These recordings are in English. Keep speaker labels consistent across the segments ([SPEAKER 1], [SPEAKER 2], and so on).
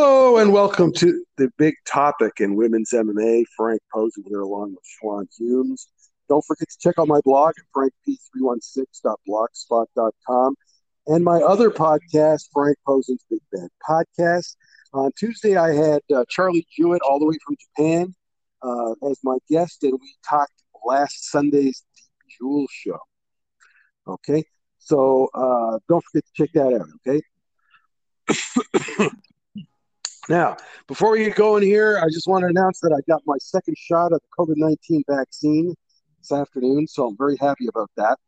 [SPEAKER 1] Hello and welcome to the big topic in women's MMA. Frank Posen here along with Sean Humes. Don't forget to check out my blog at frankp316.blogspot.com and my other podcast, Frank Posen's Big Bad Podcast. On Tuesday, I had uh, Charlie Jewett all the way from Japan uh, as my guest, and we talked last Sunday's Deep Jewel show. Okay, so uh, don't forget to check that out. Okay. now, before we get going here, I just want to announce that I got my second shot of the COVID 19 vaccine this afternoon, so I'm very happy about that.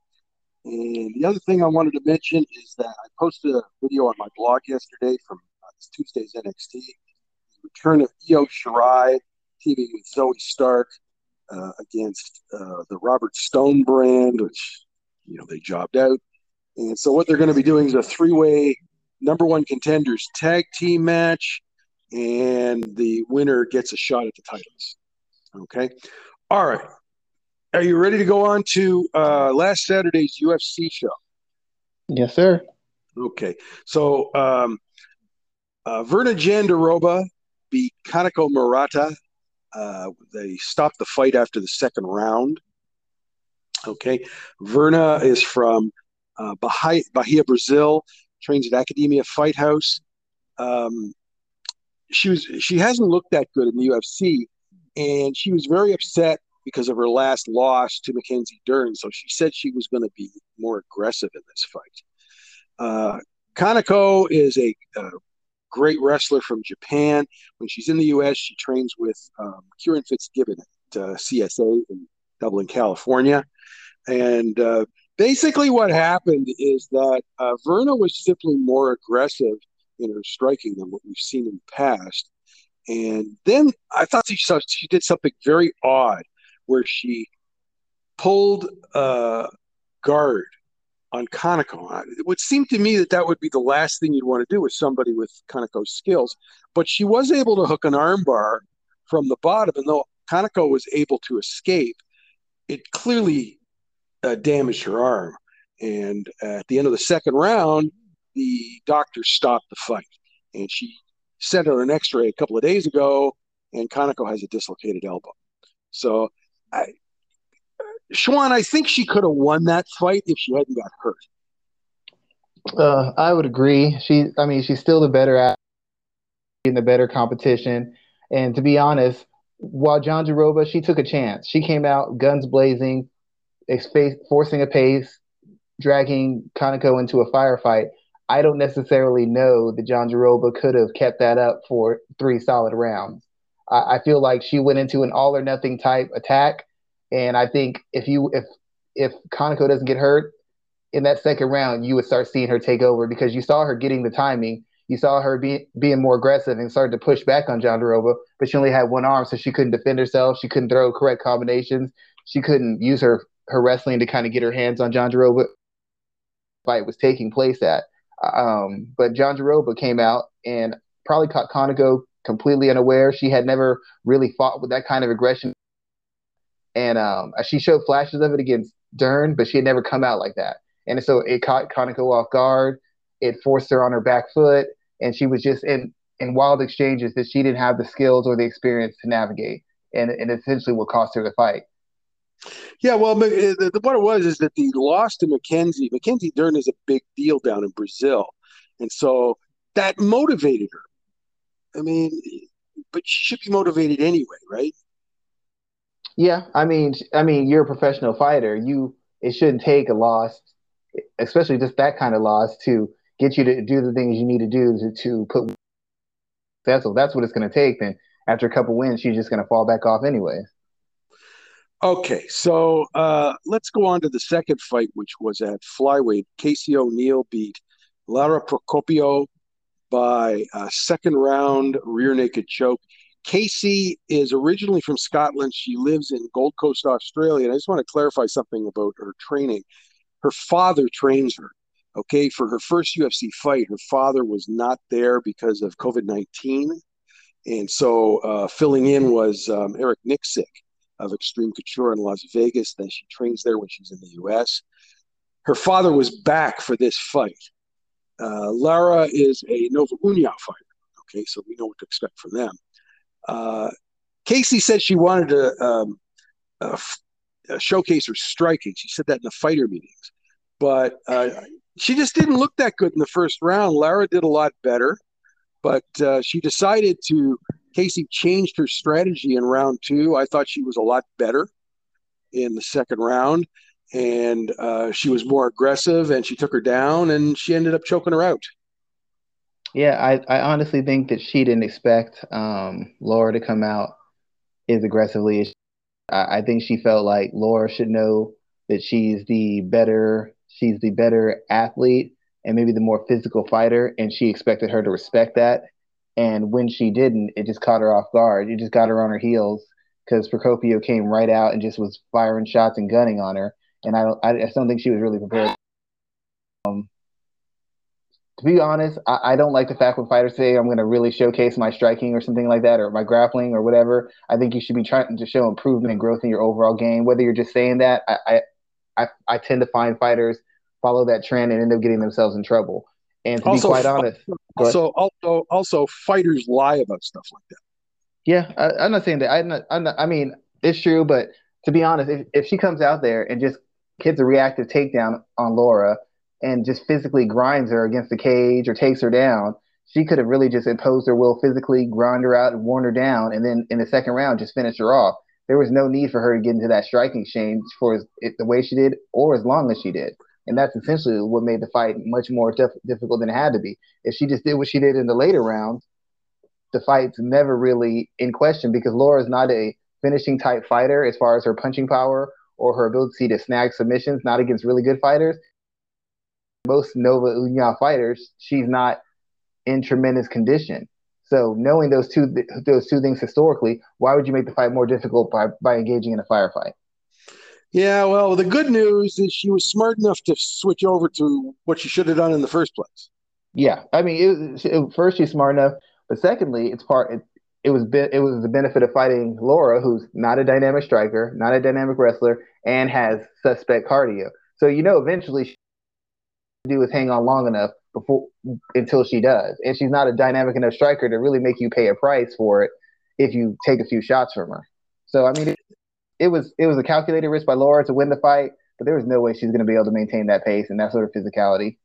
[SPEAKER 1] And the other thing I wanted to mention is that I posted a video on my blog yesterday from uh, Tuesday's NXT. Return of Io Shirai teaming with Zoey Stark uh, against uh, the Robert Stone brand, which you know they jobbed out. And so what they're going to be doing is a three-way number one contenders tag team match, and the winner gets a shot at the titles. Okay, all right. Are you ready to go on to uh, last Saturday's UFC show?
[SPEAKER 2] Yes, sir.
[SPEAKER 1] Okay, so um, uh, Virna Jandiroba beat Kanako Murata uh, they stopped the fight after the second round. Okay, Virna is from uh, Bahia, Bahia, Brazil. Trains at Academia Fight House. Um, she was she hasn't looked that good in the UFC, and she was very upset because of her last loss to Mackenzie Dern. So she said she was going to be more aggressive in this fight. Uh, Kanako is a, a great wrestler from Japan. When she's in the U.S., she trains with um, Kieran Fitzgibbon at uh, CSA in Dublin, California. And uh, basically, what happened is that uh, Virna was simply more aggressive in her striking than what we've seen in the past. And then I thought she, she did something very odd where she pulled uh, guard on Kanako. It would seem to me that that would be the last thing you'd want to do with somebody with Kanako's skills. But she was able to hook an armbar from the bottom, and though Kanako was able to escape, it clearly uh, damaged her arm. And at the end of the second round, the doctor stopped the fight, and she sent her an X-ray a couple of days ago, and Kanako has a dislocated elbow. So I, Sean, I think she could have won that fight if she hadn't got hurt.
[SPEAKER 2] Uh, I would agree. She, I mean, she's still the better at in the better competition. And to be honest, while Jandiroba, she took a chance. She came out guns blazing, forcing a pace, dragging Kanako into a firefight. I don't necessarily know that Jandiroba could have kept that up for three solid rounds. I, I feel like she went into an all or nothing type attack and I think if you if if Kanako doesn't get hurt in that second round, you would start seeing her take over because you saw her getting the timing. You saw her be, being more aggressive and started to push back on Jandiroba, but she only had one arm, so she couldn't defend herself. She couldn't throw correct combinations. She couldn't use her her wrestling to kind of get her hands on Jandiroba. Fight was taking place at, um, but John Jandiroba came out and probably caught Kanako completely unaware. She had never really fought with that kind of aggression and um, she showed flashes of it against Dern, but she had never come out like that. And so it caught Kanako off guard. It forced her on her back foot, and she was just in in wild exchanges that she didn't have the skills or the experience to navigate, and and essentially what cost her the fight.
[SPEAKER 1] Yeah, well, uh, the, the, what it was is that the loss to Mackenzie, Mackenzie Dern is a big deal down in Brazil, and so that motivated her. I mean, but she should be motivated anyway, right?
[SPEAKER 2] Yeah, I mean, I mean, you're a professional fighter. You it shouldn't take a loss, especially just that kind of loss, to get you to do the things you need to do to, to put vessel. That's what it's going to take. Then after a couple wins, she's just going to fall back off anyway.
[SPEAKER 1] Okay, so uh, let's go on to the second fight, which was at flyweight. Casey O'Neill beat Lara Procopio by a second round rear naked choke. Casey is originally from Scotland. She lives in Gold Coast, Australia. And I just want to clarify something about her training. Her father trains her. Okay, for her first UFC fight, her father was not there because of COVID 19. And so uh, filling in was um, Eric Nicksick of Extreme Couture in Las Vegas. Then she trains there when she's in the US. Her father was back for this fight. Uh, Lara is a Nova União fighter. Okay, so we know what to expect from them. Uh, Casey said she wanted to um, uh, showcase her striking. She said that in the fighter meetings, but uh, she just didn't look that good in the first round. Lara did a lot better, but uh, she decided to. Casey changed her strategy in round two. I thought she was a lot better in the second round, and uh, she was more aggressive, and she took her down, and she ended up choking her out.
[SPEAKER 2] Yeah, I, I honestly think that she didn't expect um, Laura to come out as aggressively as I, I think she felt like Laura should know that she's the better she's the better athlete and maybe the more physical fighter, and she expected her to respect that. And when she didn't, it just caught her off guard. It just got her on her heels because Procopio came right out and just was firing shots and gunning on her. And I don't, I, I don't think she was really prepared. Um, to be honest, I, I, don't like the fact when fighters say I'm going to really showcase my striking or something like that, or my grappling or whatever. I think you should be trying to show improvement and growth in your overall game. Whether you're just saying that, I, I, I tend to find fighters follow that trend and end up getting themselves in trouble. And to also, be quite honest,
[SPEAKER 1] also, also, also, fighters lie about stuff like that.
[SPEAKER 2] Yeah, I, am not saying that. I'm not, I'm not, I mean, it's true, but to be honest, if, if she comes out there and just hits a reactive takedown on Laura and just physically grinds her against the cage or takes her down, she could have really just imposed her will physically, grind her out, and worn her down, and then in the second round just finish her off. There was no need for her to get into that striking exchange for as, the way she did or as long as she did. And that's essentially what made the fight much more dif- difficult than it had to be. If she just did what she did in the later rounds, the fight's never really in question because Laura is not a finishing type fighter as far as her punching power or her ability to snag submissions, not against really good fighters most Nova Union fighters, she's not in tremendous condition. So knowing those two those two things historically, why would you make the fight more difficult by by engaging in a firefight?
[SPEAKER 1] Yeah, well, the good news is she was smart enough to switch over to what she should have done in the first place.
[SPEAKER 2] Yeah, I mean, it, it, first she's smart enough, but secondly, it's part. It, it was be, it was the benefit of fighting Laura, who's not a dynamic striker, not a dynamic wrestler, and has suspect cardio. So you know, eventually. She, do is hang on long enough before until she does. And she's not a dynamic enough striker to really make you pay a price for it if you take a few shots from her. So I mean, it, it was it was a calculated risk by Laura to win the fight, but there was no way she's going to be able to maintain that pace and that sort of physicality.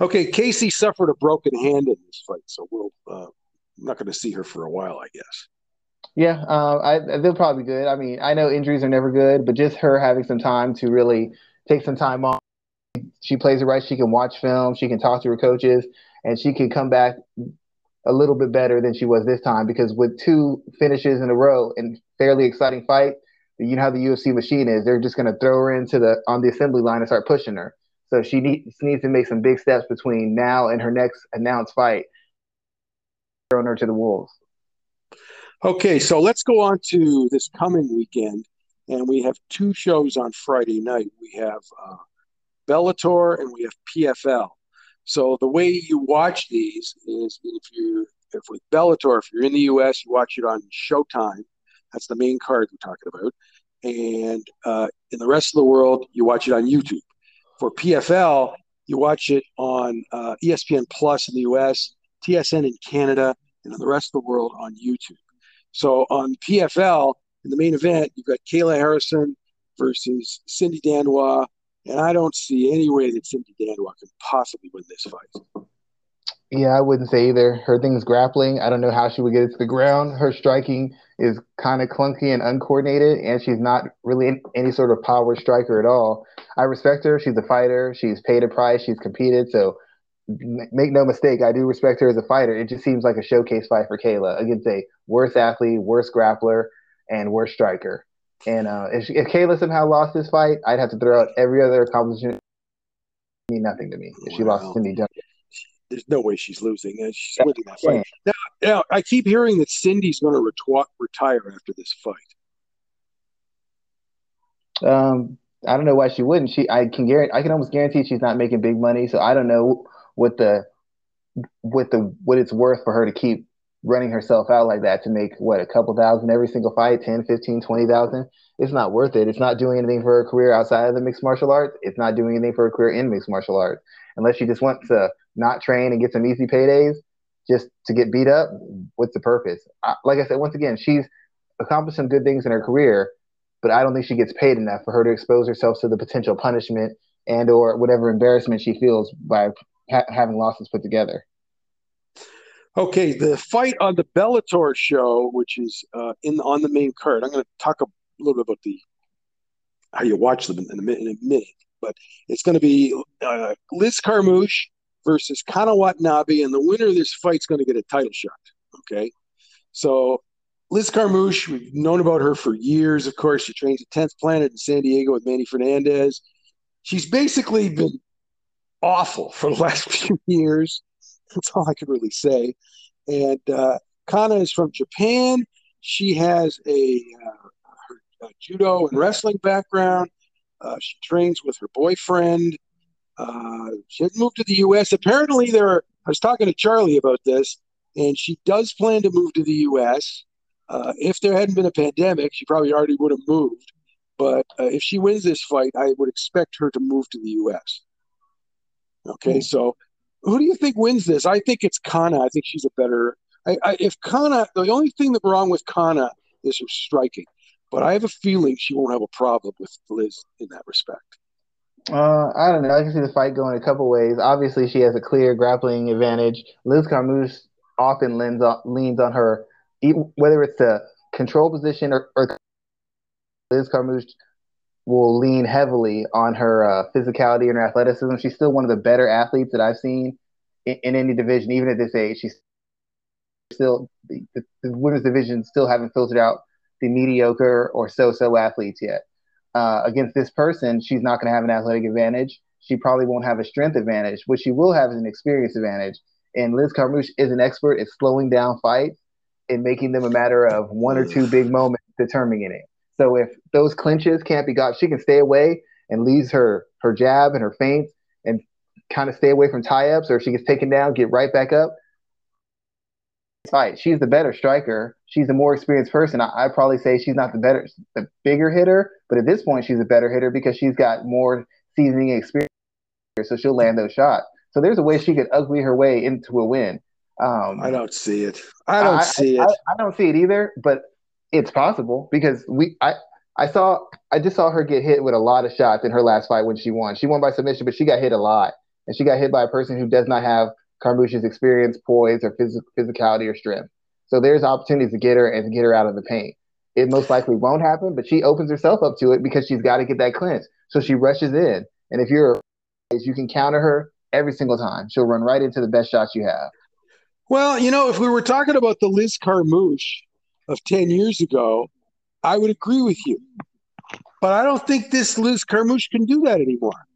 [SPEAKER 1] Okay, Casey suffered a broken hand in this fight, so we'll uh, I'm not going to see her for a while, I guess.
[SPEAKER 2] Yeah, uh, I, they'll probably be good. I mean, I know injuries are never good, but just her having some time to really take some time off she plays it right. She can watch film. She can talk to her coaches, and she can come back a little bit better than she was this time. Because with two finishes in a row and fairly exciting fight, you know how the UFC machine is. They're just going to throw her into the on the assembly line and start pushing her. So she needs needs to make some big steps between now and her next announced fight. Throwing her to the wolves.
[SPEAKER 1] Okay, so let's go on to this coming weekend, and we have two shows on Friday night. We have uh, Bellator and we have PFL. So the way you watch these is if you if with Bellator, if you're in the US, you watch it on Showtime. That's the main card we're talking about. And uh, in the rest of the world, you watch it on YouTube. For PFL, you watch it on uh, ESPN Plus in the US, TSN in Canada, and in the rest of the world on YouTube. So on PFL, in the main event, you've got Kayla Harrison versus Cindy Dandois and I don't see any way that Cindy Dandois can possibly win this fight.
[SPEAKER 2] Yeah, I wouldn't say either. Her thing is grappling. I don't know how she would get it to the ground. Her striking is kind of clunky and uncoordinated, and she's not really any sort of power striker at all. I respect her. She's a fighter. She's paid a price. She's competed. So make no mistake, I do respect her as a fighter. It just seems like a showcase fight for Kayla against a worse athlete, worse grappler, and worse striker. And uh, if, if Kayla somehow lost this fight, I'd have to throw out every other accomplishment. Mean nothing to me if she lost to Cindy Duncan.
[SPEAKER 1] There's no way she's losing. Uh, she's winning that fight. Now, now, I keep hearing that Cindy's going to retire after this fight.
[SPEAKER 2] Um, I don't know why she wouldn't. She, I can guarantee, I can almost guarantee she's not making big money. So I don't know what the, what the, what it's worth for her to keep running herself out like that to make what a couple thousand every single fight 10 15 20,000 it's not worth it it's not doing anything for her career outside of the mixed martial arts it's not doing anything for her career in mixed martial arts unless she just wants to not train and get some easy paydays just to get beat up. What's the purpose? I, like I said, once again, she's accomplished some good things in her career, but I don't think she gets paid enough for her to expose herself to the potential punishment and or whatever embarrassment she feels by ha- having losses put together.
[SPEAKER 1] Okay, the fight on the Bellator show, which is uh, in on the main card. I'm going to talk a little bit about the how you watch them in a minute, in a minute but it's going to be uh, Liz Carmouche versus Kana Watanabe, and the winner of this fight is going to get a title shot. Okay, so Liz Carmouche, we've known about her for years. Of course, she trains at 10th Planet in San Diego with Manny Fernandez. She's basically been awful for the last few years. That's all I can really say. And uh, Kana is from Japan. She has a, uh, a judo and wrestling background. Uh, she trains with her boyfriend. Uh, she hasn't moved to the U.S. Apparently, there. Are, I was talking to Charlie about this, and she does plan to move to the U.S. Uh, if there hadn't been a pandemic, she probably already would have moved. But uh, if she wins this fight, I would expect her to move to the U.S. Okay, mm so who do you think wins this? I think it's Kana. I think she's a better. I, I, if Kana, the only thing that's wrong with Kana is her striking, but I have a feeling she won't have a problem with Liz in that respect.
[SPEAKER 2] Uh, I don't know. I can see the fight going a couple ways. Obviously, she has a clear grappling advantage. Liz Carmouche often leans on, leans on her, whether it's the control position or, or Liz Carmouche will lean heavily on her uh, physicality and her athleticism. She's still one of the better athletes that I've seen in, in any division, even at this age. She's still the, the, women's division still haven't filtered out the mediocre or so-so athletes yet. Uh, against this person, she's not going to have an athletic advantage. She probably won't have a strength advantage. What she will have is an experience advantage. And Liz Carmouche is an expert at slowing down fights and making them a matter of one or two big moments determining it. So if those clinches can't be got, she can stay away and leaves her her jab and her feints and kind of stay away from tie ups, or if she gets taken down, get right back up. Fight. She's the better striker. She's the more experienced person. I, I'd probably say she's not the better, the bigger hitter, but at this point, she's a better hitter because she's got more seasoning experience. So she'll land those shots. So there's a way she could ugly her way into a win.
[SPEAKER 1] Um, I don't see it. I don't I, see
[SPEAKER 2] it.
[SPEAKER 1] I,
[SPEAKER 2] I, don't see it either. But it's possible because we I I saw I just saw her get hit with a lot of shots in her last fight when she won. She won by submission, but she got hit a lot, and she got hit by a person who does not have Carmouche's experience, poise, or phys- physicality or strength. So there's opportunities to get her and to get her out of the paint. It most likely won't happen, but she opens herself up to it because she's got to get that clinch. So she rushes in, and if you're a you can counter her every single time. She'll run right into the best shots you have.
[SPEAKER 1] Well, you know, if we were talking about the Liz Carmouche of 10 years ago, I would agree with you. But I don't think this Liz Carmouche can do that anymore.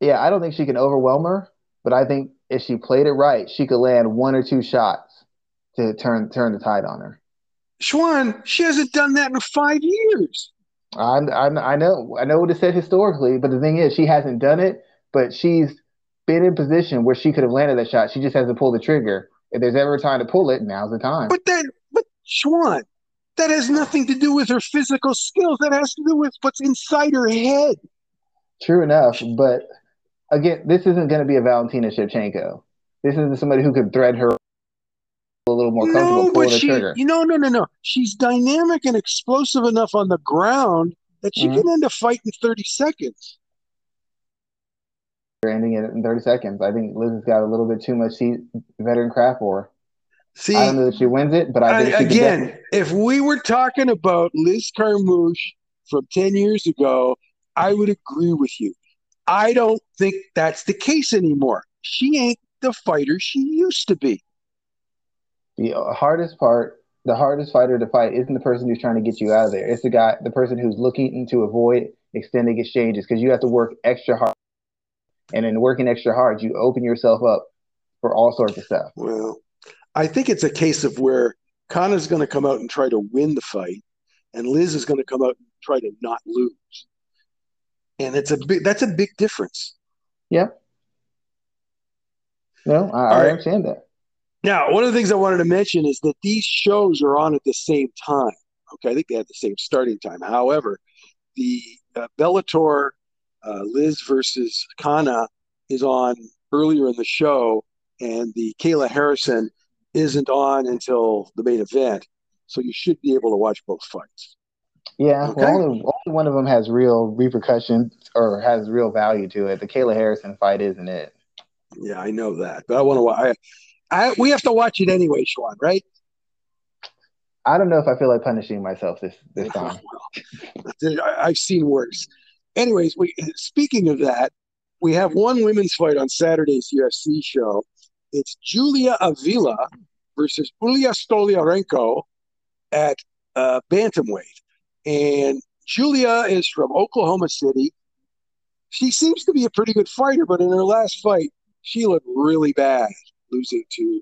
[SPEAKER 2] Yeah, I don't think she can overwhelm her, but I think if she played it right, she could land one or two shots to turn turn the tide on her.
[SPEAKER 1] Sean, she hasn't done that in five years.
[SPEAKER 2] I, I, I know I know what it said historically, but the thing is, she hasn't done it. But she's been in position where she could have landed that shot. She just hasn't pulled the trigger. If there's ever a time to pull it, now's the time.
[SPEAKER 1] But then, but Sean, that has nothing to do with her physical skills. That has to do with what's inside her head.
[SPEAKER 2] True enough, but again, this isn't going to be a Valentina Shevchenko. This is somebody who could thread her a little more comfortable no, the she, trigger.
[SPEAKER 1] You know, no, no, no. She's dynamic and explosive enough on the ground that she mm-hmm. can end a fight in 30 seconds.
[SPEAKER 2] They're ending it in 30 seconds. I think Liz has got a little bit too much veteran craft for her. See, I don't know that she wins it, but I think I,
[SPEAKER 1] again,
[SPEAKER 2] definitely...
[SPEAKER 1] if we were talking about Liz Carmouche from 10 years ago, I would agree with you. I don't think that's the case anymore. She ain't the fighter she used to be.
[SPEAKER 2] The hardest part, the hardest fighter to fight isn't the person who's trying to get you out of there. It's the guy, the person who's looking to avoid extending exchanges because you have to work extra hard. And in working extra hard, you open yourself up for all sorts of stuff.
[SPEAKER 1] Well, I think it's a case of where Kana's going to come out and try to win the fight, and Liz is going to come out and try to not lose. And it's a big that's a big difference.
[SPEAKER 2] Yeah. No, I, I right. understand that.
[SPEAKER 1] Now, one of the things I wanted to mention is that these shows are on at the same time. Okay, I think they have the same starting time. However, the uh, Bellator uh, Liz versus Kana is on earlier in the show, and the Kayla Harrison isn't on until the main event, so you should be able to watch both fights.
[SPEAKER 2] Yeah, okay. well, only, only one of them has real repercussions or has real value to it. The Kayla Harrison fight isn't it?
[SPEAKER 1] Yeah, I know that, but I want to. I, I we have to watch it anyway, Sean. Right?
[SPEAKER 2] I don't know if I feel like punishing myself this this time.
[SPEAKER 1] I've seen worse. Anyways, we speaking of that, we have one women's fight on Saturday's UFC show. It's Julia Avila versus Yulia Stoliarenko at uh, bantamweight. And Julia is from Oklahoma City. She seems to be a pretty good fighter, but in her last fight, she looked really bad, losing to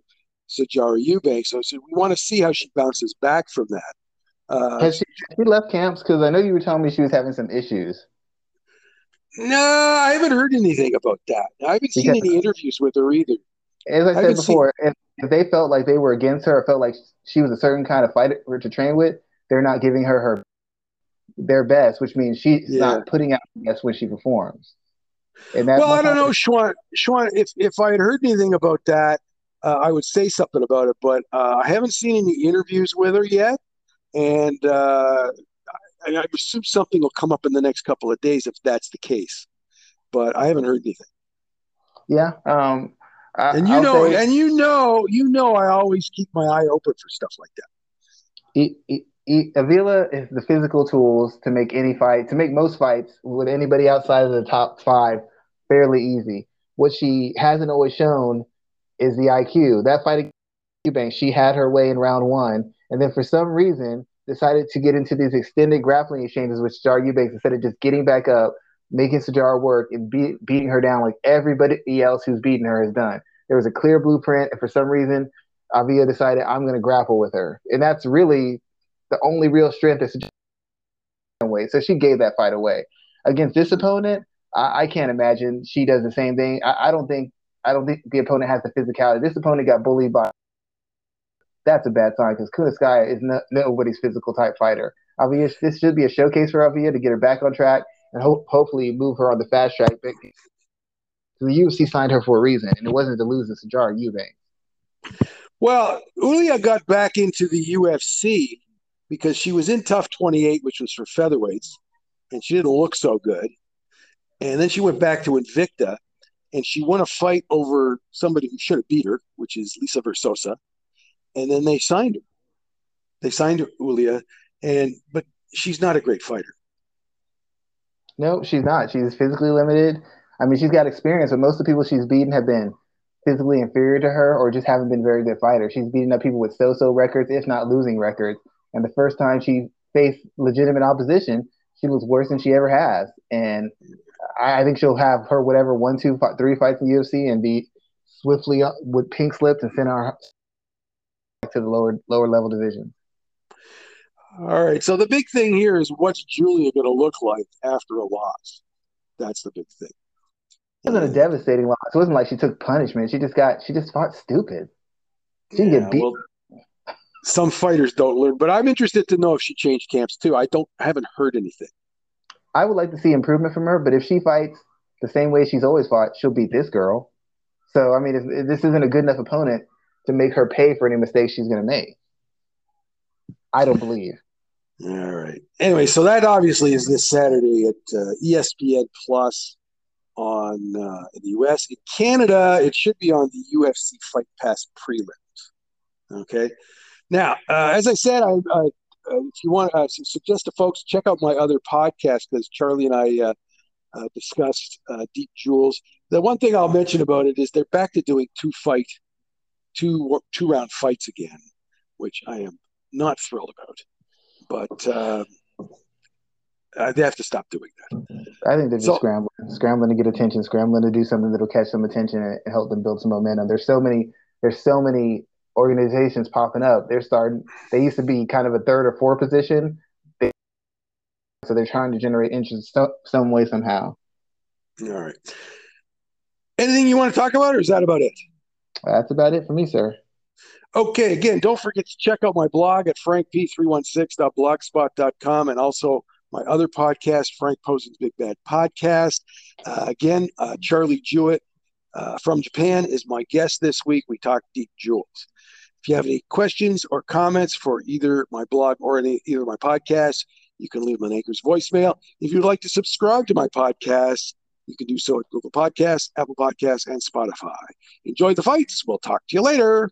[SPEAKER 1] Sijara Eubank. So, we want to see how she bounces back from that.
[SPEAKER 2] Uh, Has she, she left camps? Because I know you were telling me she was having some issues.
[SPEAKER 1] No, I haven't heard anything about that. I haven't seen because, any interviews with her either.
[SPEAKER 2] As I, I said before, seen... if they felt like they were against her, or felt like she was a certain kind of fighter to train with, they're not giving her her their best, which means she's yeah. not putting out the best when she performs.
[SPEAKER 1] Well, I don't know, Sean. Sean, if if I had heard anything about that, uh, I would say something about it. But uh, I haven't seen any interviews with her yet, and uh, I, I assume something will come up in the next couple of days if that's the case. But I haven't heard anything.
[SPEAKER 2] Yeah. Um,
[SPEAKER 1] I, and you I'll know, say, and you know, you know, I always keep my eye open for stuff like that.
[SPEAKER 2] Avila is the physical tools to make any fight, to make most fights with anybody outside of the top five fairly easy. What she hasn't always shown is the IQ. That fight against Eubank, she had her way in round one, and then for some reason decided to get into these extended grappling exchanges with Sijara Eubanks instead of just getting back up, making Sijara work, and be- beating her down like everybody else who's beaten her has done. There was a clear blueprint, and for some reason, Avila decided I'm going to grapple with her, and that's really the only real strength is away. So she gave that fight away. Against this opponent, I, I can't imagine she does the same thing. I, I, don't think I don't think the opponent has the physicality. This opponent got bullied by. That's a bad sign because Kunitskaya is no, nobody's physical type fighter. Avila, this should be a showcase for Avila to get her back on track and ho- hopefully move her on the fast track. But the UFC signed her for a reason, and it wasn't to lose to Sijara Eubank.
[SPEAKER 1] Well, Yulia got back into the UFC because she was in TUF 28, which was for featherweights, and she didn't look so good. And then she went back to Invicta, and she won a fight over somebody who should have beat her, which is Lisa Verzosa. And then they signed her. They signed her, Yulia, and but she's not a great fighter.
[SPEAKER 2] No, she's not. She's physically limited. I mean, she's got experience, but most of the people she's beaten have been physically inferior to her or just haven't been very good fighters. She's beating up people with so-so records, if not losing records. And the first time she faced legitimate opposition, she was worse than she ever has. And I, think she'll have her whatever one, two, five, three fights in UFC and be swiftly with pink slips and send her to the lower lower level division.
[SPEAKER 1] All right. So the big thing here is what's Julia going to look like after a loss? That's the big thing.
[SPEAKER 2] It wasn't a devastating loss. It wasn't like she took punishment. She just got she just fought stupid. She yeah, get beat. Well,
[SPEAKER 1] some fighters don't learn, but I'm interested to know if she changed camps too. I don't I haven't heard anything.
[SPEAKER 2] I would like to see improvement from her, but if she fights the same way she's always fought, she'll beat this girl. So I mean, if, if this isn't a good enough opponent to make her pay for any mistakes she's going to make, I don't believe.
[SPEAKER 1] All right. Anyway, so that obviously is this Saturday at uh, ESPN Plus on uh, in the U.S. In Canada, it should be on the UFC Fight Pass prelims. Okay. Now, uh, as I said, I, uh, if you want to uh, suggest to folks, check out my other podcast because Charlie and I uh, uh, discussed uh, Deep Jewels. The one thing I'll mention about it is they're back to doing two fight, two two round fights again, which I am not thrilled about. But uh, they have to stop doing that.
[SPEAKER 2] I think they're just so, scrambling, scrambling to get attention, scrambling to do something that'll catch some attention and help them build some momentum. There's so many, there's so many organizations popping up. They're starting. They used to be kind of a third or fourth position, they, so they're trying to generate interest some, some way somehow.
[SPEAKER 1] All right. Anything you want to talk about, or is that about it?
[SPEAKER 2] That's about it for me, sir.
[SPEAKER 1] Okay, again, don't forget to check out my blog at frankp316.blogspot.com and also my other podcast, Frank Posen's Big Bad Podcast. Uh, again, uh, Charlie Jewett uh, from Japan is my guest this week. We talked Deep Jewels. If you have any questions or comments for either my blog or any, either my podcast, you can leave them an Anchor's voicemail. If you'd like to subscribe to my podcast, you can do so at Google Podcasts, Apple Podcasts, and Spotify. Enjoy the fights. We'll talk to you later.